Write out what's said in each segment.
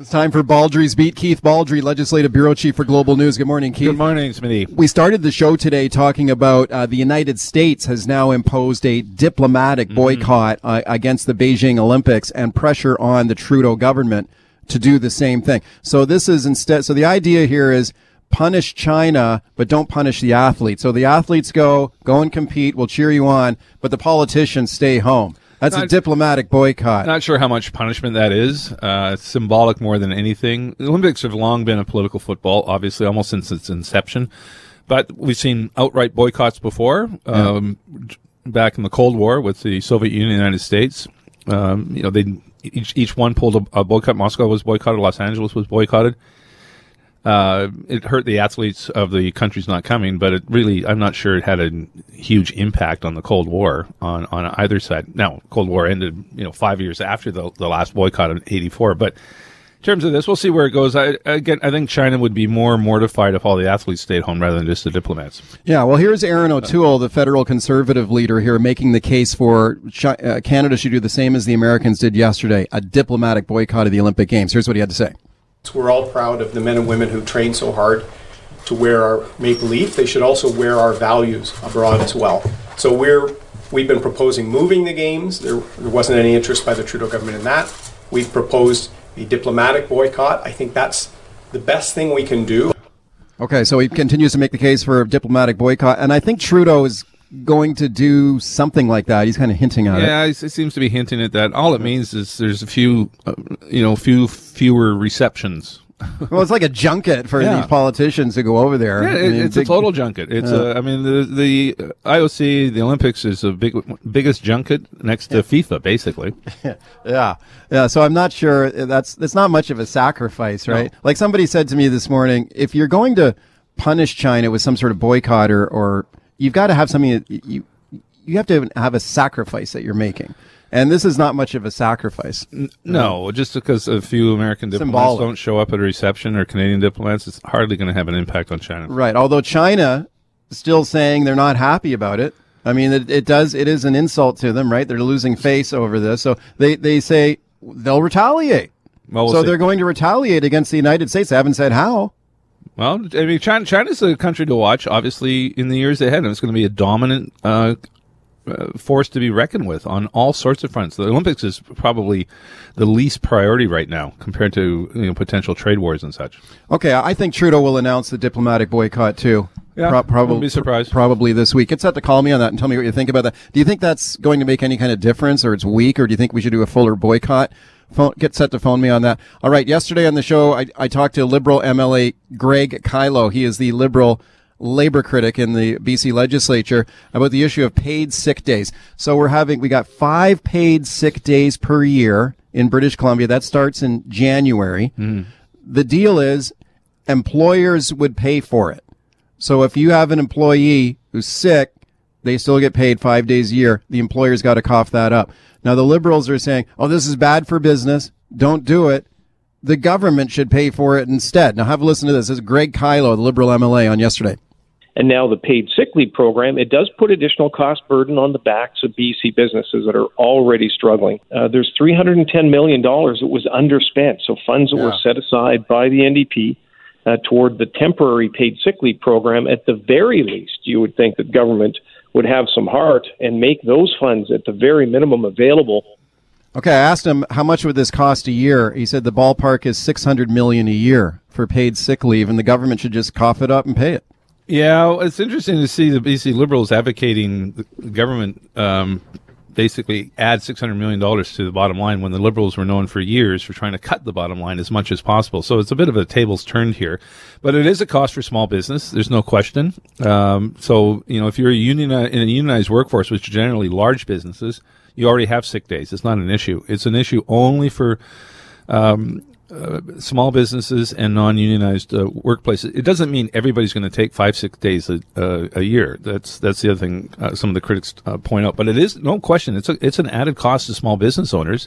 It's time for Baldrey's Beat. Keith Baldrey, Legislative Bureau Chief for Global News. Good morning, Keith. Good morning, Smitty. We started the show today talking about uh, the United States has now imposed a diplomatic Mm-hmm. boycott uh, against the Beijing Olympics and pressure on the Trudeau government to do the same thing. So this is instead, so the idea here is punish China, but don't punish the athletes. So the athletes go, go and compete, we'll cheer you on, but the politicians stay home. That's a diplomatic boycott. Not sure how much punishment that is. Uh, it's symbolic more than anything. The Olympics have long been a political football, obviously, almost since its inception. But we've seen outright boycotts before. Um, Back in the Cold War with the Soviet Union and the United States, um, you know, they each each one pulled a, a boycott. Moscow was boycotted. Los Angeles was boycotted. Uh, it hurt the athletes of the countries not coming, but it really, I'm not sure it had a huge impact on the Cold War on, on either side. Now, Cold War ended, you know, five years after the, the last boycott in 84, but in terms of this, we'll see where it goes. I, again, I think China would be more mortified if all the athletes stayed home rather than just the diplomats. Yeah, well, here's Erin O'Toole, the federal conservative leader here, making the case for Chi- uh, Canada should do the same as the Americans did yesterday, a diplomatic boycott of the Olympic Games. Here's what he had to say. We're all proud of the men and women who train so hard to wear our maple leaf. They should also wear our values abroad as well. So we're we've been proposing moving the games. There, there wasn't any interest by the Trudeau government in that. We've proposed a diplomatic boycott. I think that's the best thing we can do. Okay, so he continues to make the case for a diplomatic boycott, and I think Trudeau is going to do something like that. He's kind of hinting at it. Yeah, it, seems to be hinting at that. All it means is there's a few, uh, you know, few fewer receptions Well, it's like a junket for Yeah. these politicians to go over there. Yeah, I it, mean, it's a total junket. It's uh, I mean, the the IOC, the Olympics is the big biggest junket next to FIFA, basically. Yeah, yeah. So I'm not sure that's that's not much of a sacrifice, right? Like somebody said to me this morning, if you're going to punish China with some sort of boycott or, or you've got to have something that you you have to have a sacrifice that you're making, and this is not much of a sacrifice. No, um, just because a few American diplomats Symbolic. don't show up at a reception or Canadian diplomats, it's hardly going to have an impact on China. Right. Although China is still saying they're not happy about it. I mean, it, it does. It is an insult to them, right? They're losing face over this, so they they say they'll retaliate. Well, we'll so see. they're going to retaliate against the United States. They haven't said how. Well, I mean, China, China's a country to watch, obviously, in the years ahead, and it's going to be a dominant uh, uh, force to be reckoned with on all sorts of fronts. The Olympics is probably the least priority right now compared to you know, potential trade wars and such. Okay, I think Trudeau will announce the diplomatic boycott too. Yeah, wouldn't be surprised. Probably this week. It's set to call me on that and tell me what you think about that. Do you think that's going to make any kind of difference, or it's weak, or do you think we should do a fuller boycott? Phone, get set to phone me on that. All right. Yesterday on the show, I, I talked to Liberal MLA Greg Kyllo. He is the Liberal labor critic in the BC legislature about the issue of paid sick days. So we're having, we got five paid sick days per year in British Columbia. That starts in January. Mm-hmm. The deal is employers would pay for it. So if you have an employee who's sick, they still get paid five days a year. The employer's got to cough that up. Now the liberals are saying, oh, this is bad for business. Don't do it. The government should pay for it instead. Now have a listen to this. This is Greg Kyllo, the liberal MLA on yesterday. and now the paid sick leave program, it does put additional cost burden on the backs of BC businesses that are already struggling. Uh, there's $310 million that was underspent, so funds that were set aside by the NDP uh, toward the temporary paid sick leave program. At the very least, you would think that government would have some heart and make those funds at the very minimum available Okay, I asked him how much would this cost a year. He said the ballpark is 600 million a year for paid sick leave and the government should just cough it up and pay it. Yeah, it's interesting to see the BC Liberals advocating the government um, basically add six hundred million dollars to the bottom line when the Liberals were known for years for trying to cut the bottom line as much as possible. So it's a bit of a tables turned here, but it is a cost for small business. There's no question. Um, so you know, if you're a union in a unionized workforce, which are generally large businesses, you already have sick days. It's not an issue. It's an issue only for um, uh, small businesses and non-unionized uh, workplaces. It doesn't mean everybody's going to take five, six days a, uh, a year. That's that's the other thing uh, some of the critics uh, point out. But it is no question. It's a, it's an added cost to small business owners.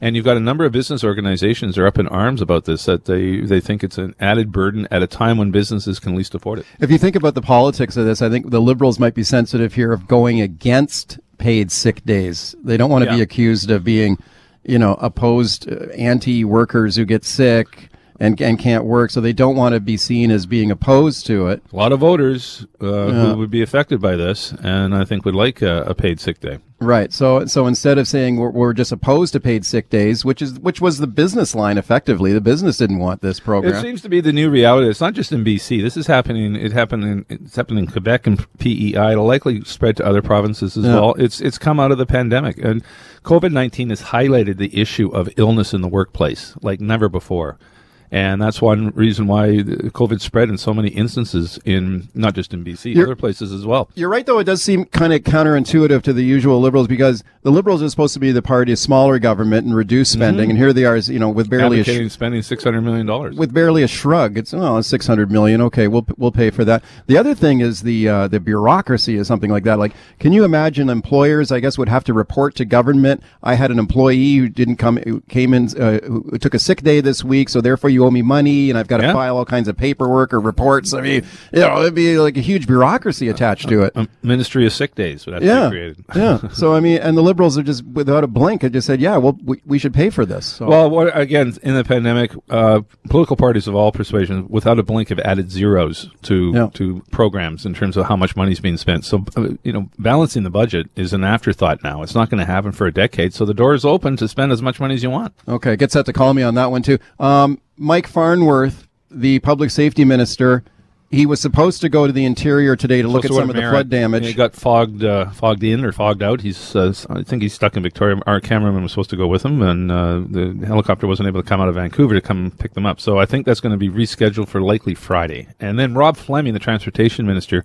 And you've got a number of business organizations are up in arms about this that they, they think it's an added burden at a time when businesses can least afford it. If you think about the politics of this, I think the liberals might be sensitive here of going against paid sick days. They don't want to Yeah. be accused of being, you know, opposed uh, anti-workers who get sick and and can't work. So they don't want to be seen as being opposed to it. A lot of voters uh, who would be affected by this, and I think would like a, a paid sick day. Right. So so instead of saying we're, we're just opposed to paid sick days, which is which was the business line effectively, the business didn't want this program. It seems to be the new reality. It's not just in BC. This is happening. It happened in it's happening in Quebec and PEI. It'll likely spread to other provinces as Yeah. well. It's it's come out of the pandemic, and COVID nineteen has highlighted the issue of illness in the workplace like never before. And that's one reason why COVID spread in so many instances in not just in BC, You're- other places as well. You're right, though. It does seem kind of counterintuitive to the usual liberals because the liberals are supposed to be the party of smaller government and reduce spending, and here they are, you know, with barely a sh- spending six hundred million dollars. with barely a shrug. It's oh, six hundred million. Okay, we'll we'll pay for that. The other thing is the uh, the bureaucracy is something like that. Like, can you imagine employers? I guess would have to report to government. I had an employee who didn't come, who came in, uh, who took a sick day this week, so therefore you owe me money, and I've got to Yeah. file all kinds of paperwork or reports. I mean, you know, it'd be like a huge bureaucracy attached to it. A Ministry of Sick Days would have to Yeah, be created. yeah. So I mean, and the liberals are just without a blink. Had just said, yeah, well, we, we should pay for this. So. Well, what, again, in the pandemic, uh, political parties of all persuasions, without a blink, have added zeros to Yeah. to programs in terms of how much money is being spent. So, uh, you know, balancing the budget is an afterthought now. It's not going to happen for a decade. So the door is open to spend as much money as you want. Okay, get set to call me on that one too. Um, Mike Farnworth, the public safety minister, he was supposed to go to the interior today to look at some of the flood damage. He got fogged, uh, fogged in or fogged out. He's, uh, I think he's stuck in Victoria. Our cameraman was supposed to go with him, and uh, the helicopter wasn't able to come out of Vancouver to come pick them up. So I think that's going to be rescheduled for likely Friday. And then Rob Fleming, the transportation minister,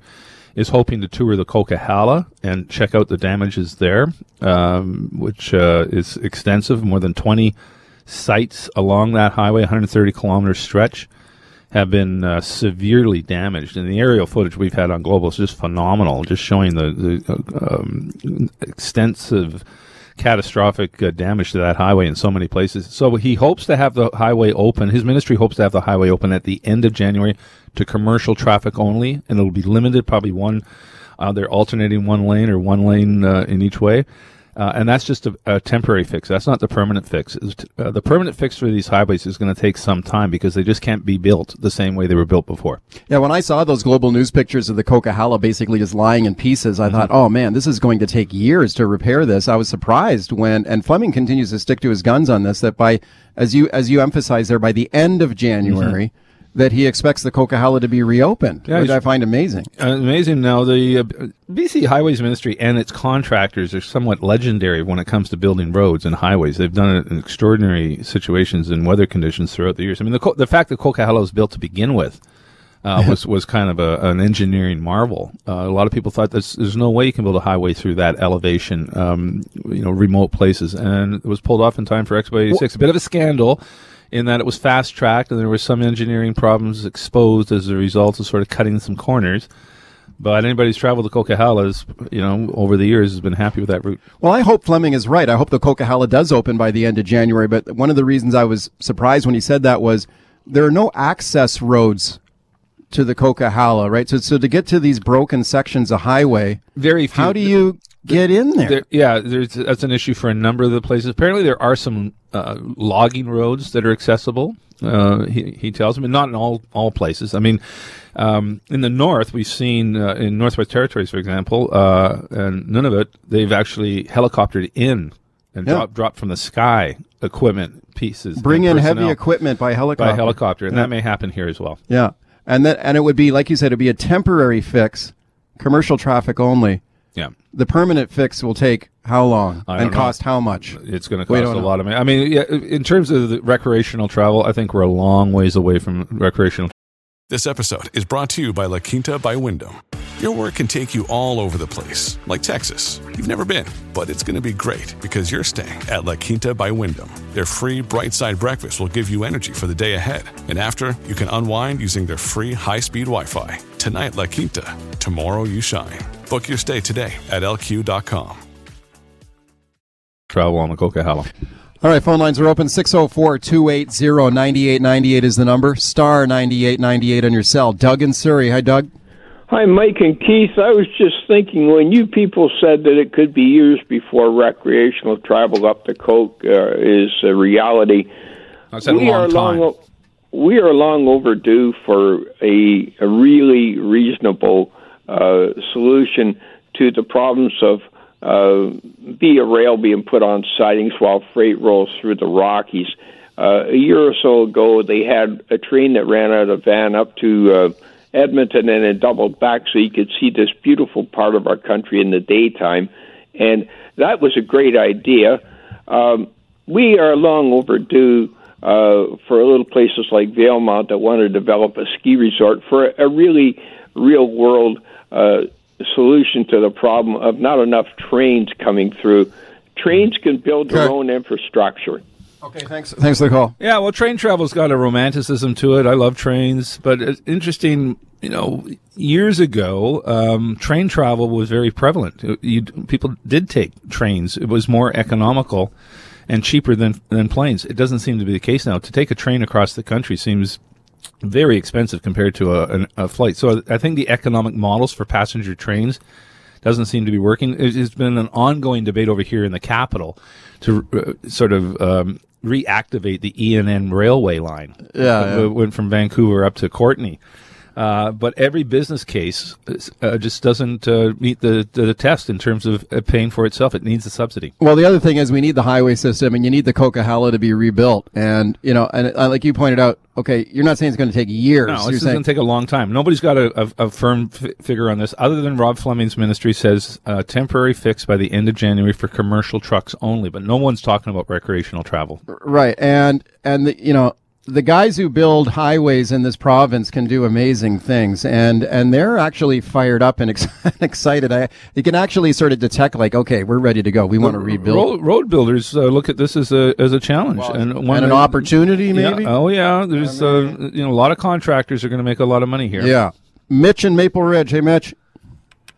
is hoping to tour the Coquihalla and check out the damages there, um, which uh, is extensive, more than 20 sites along that highway, 130 kilometer stretch have been uh, severely damaged. And the aerial footage we've had on Global is just phenomenal, just showing the, the uh, um, extensive, catastrophic uh, damage to that highway in so many places. So he hopes to have the highway open. His ministry hopes to have the highway open at the end of January to commercial traffic only, and it'll be limited, probably one. Uh, they're alternating one lane or one lane uh, in each way. Uh, and that's just a, a temporary fix. That's not the permanent fix. It's- Uh, the permanent fix for these highways is going to take some time because they just can't be built the same way they were built before. yeah, when I saw those global news pictures of the Coquihalla basically just lying in pieces, I thought, oh man, this is going to take years to repair this. I was surprised when, and Fleming continues to stick to his guns on this, that by, as you, as you emphasize there, by the end of January, that he expects the Coquihalla to be reopened, Yeah, which I find amazing. Uh, amazing. Now, the uh, BC Highways Ministry and its contractors are somewhat legendary when it comes to building roads and highways. They've done it in extraordinary situations and weather conditions throughout the years. I mean, the, co- the fact that Coquihalla was built to begin with uh, was was kind of a, an engineering marvel. Uh, a lot of people thought there's, there's no way you can build a highway through that elevation, um, you know, remote places, and it was pulled off in time for Expo 86. a bit of a scandal in that it was fast tracked and there were some engineering problems exposed as a result of sort of cutting some corners. But anybody who's traveled to Coquihalla, has, you know, over the years has been happy with that route. Well, I hope Fleming is right. I hope the Coquihalla does open by the end of January. But one of the reasons I was surprised when he said that was there are no access roads to the Coquihalla, right? So, so to get to these broken sections of highway, Very few. how do you get in there? There, yeah, there's, that's an issue for a number of the places. Apparently, there are some uh, logging roads that are accessible. Uh, he, he tells me not in all all places. I mean, um, in the north, we've seen uh, in Northwest Territories, for example, uh, and Nunavut, they've actually helicoptered in and Yeah. dropped dropped from the sky equipment pieces. Bring in heavy equipment by helicopter. by helicopter, and that may happen here as well. Yeah, and that and it would be like you said, it'd be a temporary fix, commercial traffic only. Yeah. The permanent fix will take how long and don't know. cost how much? It's going to cost a know. lot of money. I mean, yeah, in terms of the recreational travel, I think we're a long ways away from recreational This episode is brought to you by La Quinta by Wyndham. Your work can take you all over the place, like Texas. You've never been, but it's going to be great because you're staying at La Quinta by Wyndham. Their free bright side breakfast will give you energy for the day ahead. And after, you can unwind using their free high speed Wi Fi. Tonight, La Quinta. Tomorrow, you shine. Book your stay today at lq.com. Travel on the Coquihalla. All right, phone lines are open. 604 280 9898 is the number. Star 9898 on your cell. Doug in Surrey. Hi, Doug. Hi, Mike and Keith. I was just thinking when you people said that it could be years before recreational travel up the Coke uh, is a reality. That's a we long are time. long. We are long overdue for a, a really reasonable uh, solution to the problems of uh, be a rail being put on sidings while freight rolls through the Rockies. Uh, a year or so ago, they had a train that ran out of Van up to uh, Edmonton and it doubled back so you could see this beautiful part of our country in the daytime. And that was a great idea. Um, we are long overdue uh, for little places like Valemount that want to develop a ski resort for a, a really real world uh, solution to the problem of not enough trains coming through. Trains can build their Okay. own infrastructure. Okay, thanks. Thanks for the call. Yeah, well, train travel's got a romanticism to it. I love trains, but it's interesting. You know, years ago, um, train travel was very prevalent. You, people did take trains. It was more economical and cheaper than than planes. It doesn't seem to be the case now. To take a train across the country seems very expensive compared to a, a flight. So I think the economic models for passenger trains doesn't seem to be working. It- It's been an ongoing debate over here in the capital to uh, sort of um, reactivate the E&N railway line. Yeah, It yeah. went from Vancouver up to Courtenay. Uh, but every business case uh, just doesn't uh, meet the, the test in terms of uh, paying for itself. It needs a subsidy. Well, the other thing is we need the highway system, and you need the Coquihalla to be rebuilt. And you know, and uh, like you pointed out, okay, you're not saying it's going to take years. No, you're this is going to take a long time. Nobody's got a, a, a firm f- figure on this, other than Rob Fleming's ministry says uh, temporary fix by the end of January for commercial trucks only. But no one's talking about recreational travel. right, and and the, you know. The guys who build highways in this province can do amazing things, and and they're actually fired up and ex- excited. I, you can actually sort of detect, like, okay, we're ready to go. We want to rebuild. Road, road builders uh, look at this as a as a challenge and, and an opportunity, maybe. Yeah, oh yeah, there's uh, you know a lot of contractors are going to make a lot of money here. Yeah. Mitch in Maple Ridge. Hey, Mitch.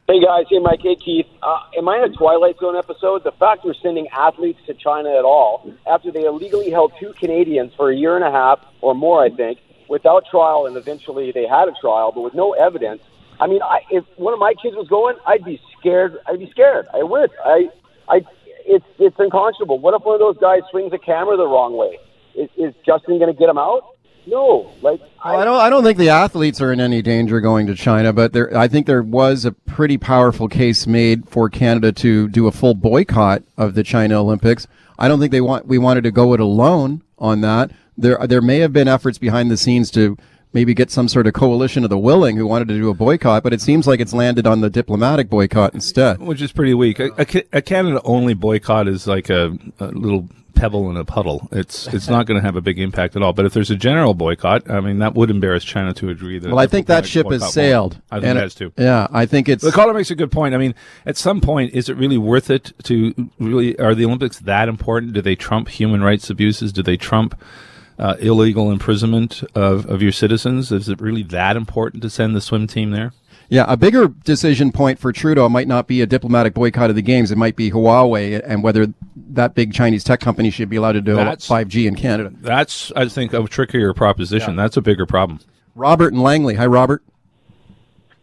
Hey guys, hey Mike, hey Keith. Uh, am I in a Twilight Zone episode? The fact we're sending athletes to China at all after they illegally held two Canadians for a year and a half or more, I think, without trial, and eventually they had a trial, but with no evidence. I mean, I, if one of my kids was going, I'd be scared. I'd be scared. I would. I, I, it's it's unconscionable. What if one of those guys swings a camera the wrong way? Is, is Justin going to get him out? No. Like Well, I don't. I don't think the athletes are in any danger going to China, but there. I think there was a pretty powerful case made for Canada to do a full boycott of the China Olympics. I don't think they want. We wanted to go it alone on that. There, there may have been efforts behind the scenes to maybe get some sort of coalition of the willing who wanted to do a boycott, but it seems like it's landed on the diplomatic boycott instead. which is pretty weak. A, a, a Canada only boycott is like a, a little pebble in a puddle. It's it's not going to have a big impact at all. But if there's a general boycott, I mean that would embarrass China to a degree. That Well, I think that ship has won't. sailed. I think And it- has too. Yeah, I think it's. The caller makes a good point. I mean, at some point, is it really worth it to really? Are the Olympics that important? Do they trump human rights abuses? Do they trump uh, illegal imprisonment of, of your citizens? Is it really that important to send the swim team there? Yeah, a bigger decision point for Trudeau might not be a diplomatic boycott of the games. It might be Huawei and whether that big Chinese tech company should be allowed to develop That's- 5G in Canada. That's, I think, a trickier proposition. That's a bigger problem. Robert and Langley. Hi, Robert.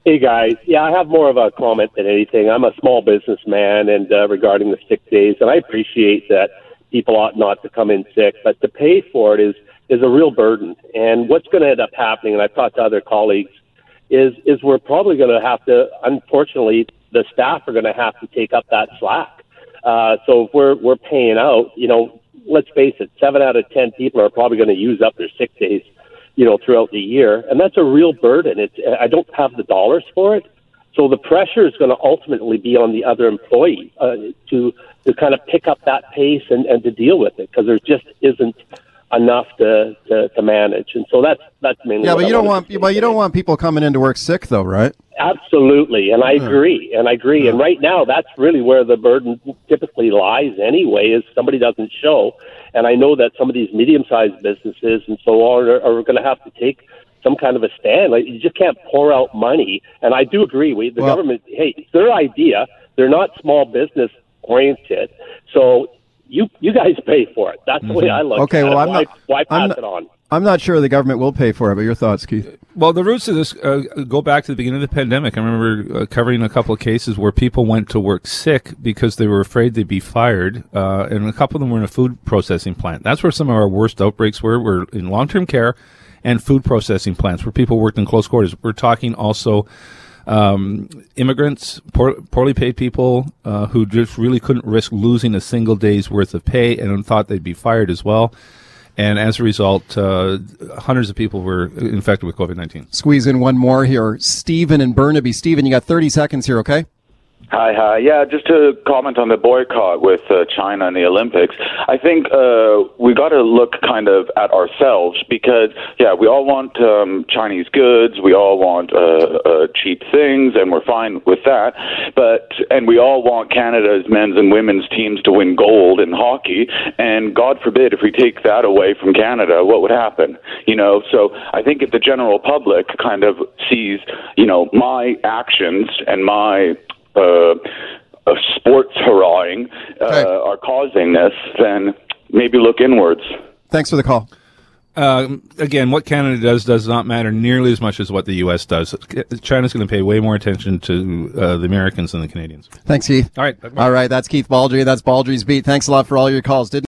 Hey guys, yeah, I have more of a comment than anything. I'm a small businessman, and uh, regarding the sick days, and I appreciate that people ought not to come in sick, but to pay for it is is a real burden. And what's going to end up happening, and I've talked to other colleagues, is is we're probably going to have to, unfortunately, the staff are going to have to take up that slack. Uh, so if we're we're paying out, you know, let's face it, seven out of ten people are probably going to use up their sick days you know, throughout the year, and that's a real burden. It's I don't have the dollars for it, so the pressure is going to ultimately be on the other employee uh, to to kind of pick up that pace and, and to deal with it because there just isn't enough to, to, to manage. And so that's that's mainly Yeah, but I you don't want well, you don't want people coming into work sick though, right? Absolutely, and I agree, and I agree. And right now, that's really where the burden typically lies. Anyway, is somebody doesn't show, and I know that some of these medium-sized businesses and so on are, are going to have to take some kind of a stand. Like you just can't pour out money. And I do agree. We the Well- government, hey, it's their idea. They're not small business oriented, so you you guys pay for it. That's the way I look. Okay, at well, it. I'm why, not- why pass I'm not- it on? I'm not sure the government will pay for it, but your thoughts, Keith? Well, the roots of this uh, go back to the beginning of the pandemic. I remember uh, covering a couple of cases where people went to work sick because they were afraid they'd be fired, uh, and a couple of them were in a food processing plant. That's where some of our worst outbreaks were. Were in long-term care and food processing plants where people worked in close quarters. We're talking also um, immigrants, poor, poorly paid people uh, who just really couldn't risk losing a single day's worth of pay and thought they'd be fired as well. And as a result, uh, hundreds of people were infected with COVID 19. Squeeze in one more here. Stephen and Burnaby. Stephen, you got 30 seconds here, okay? Hi, hi. Yeah, just to comment on the boycott with uh, China and the Olympics, I think uh, we got to look kind of at ourselves because, yeah, we all want um, Chinese goods, we all want uh, uh, cheap things, and we're fine with that. But and we all want Canada's men's and women's teams to win gold in hockey. And God forbid if we take that away from Canada, what would happen? You know, so I think if the general public kind of sees, you know, my actions and my uh, uh, sports hurrahing uh, Okay. are causing this, then maybe look inwards. Thanks for the call. Um, again, what Canada does does not matter nearly as much as what the U.S. does. China's going to pay way more attention to uh, the Americans than the Canadians. Thanks, Keith. All right. All right, that's Keith Baldrey. That's Baldrey's Beat. Thanks a lot for all your calls. Didn't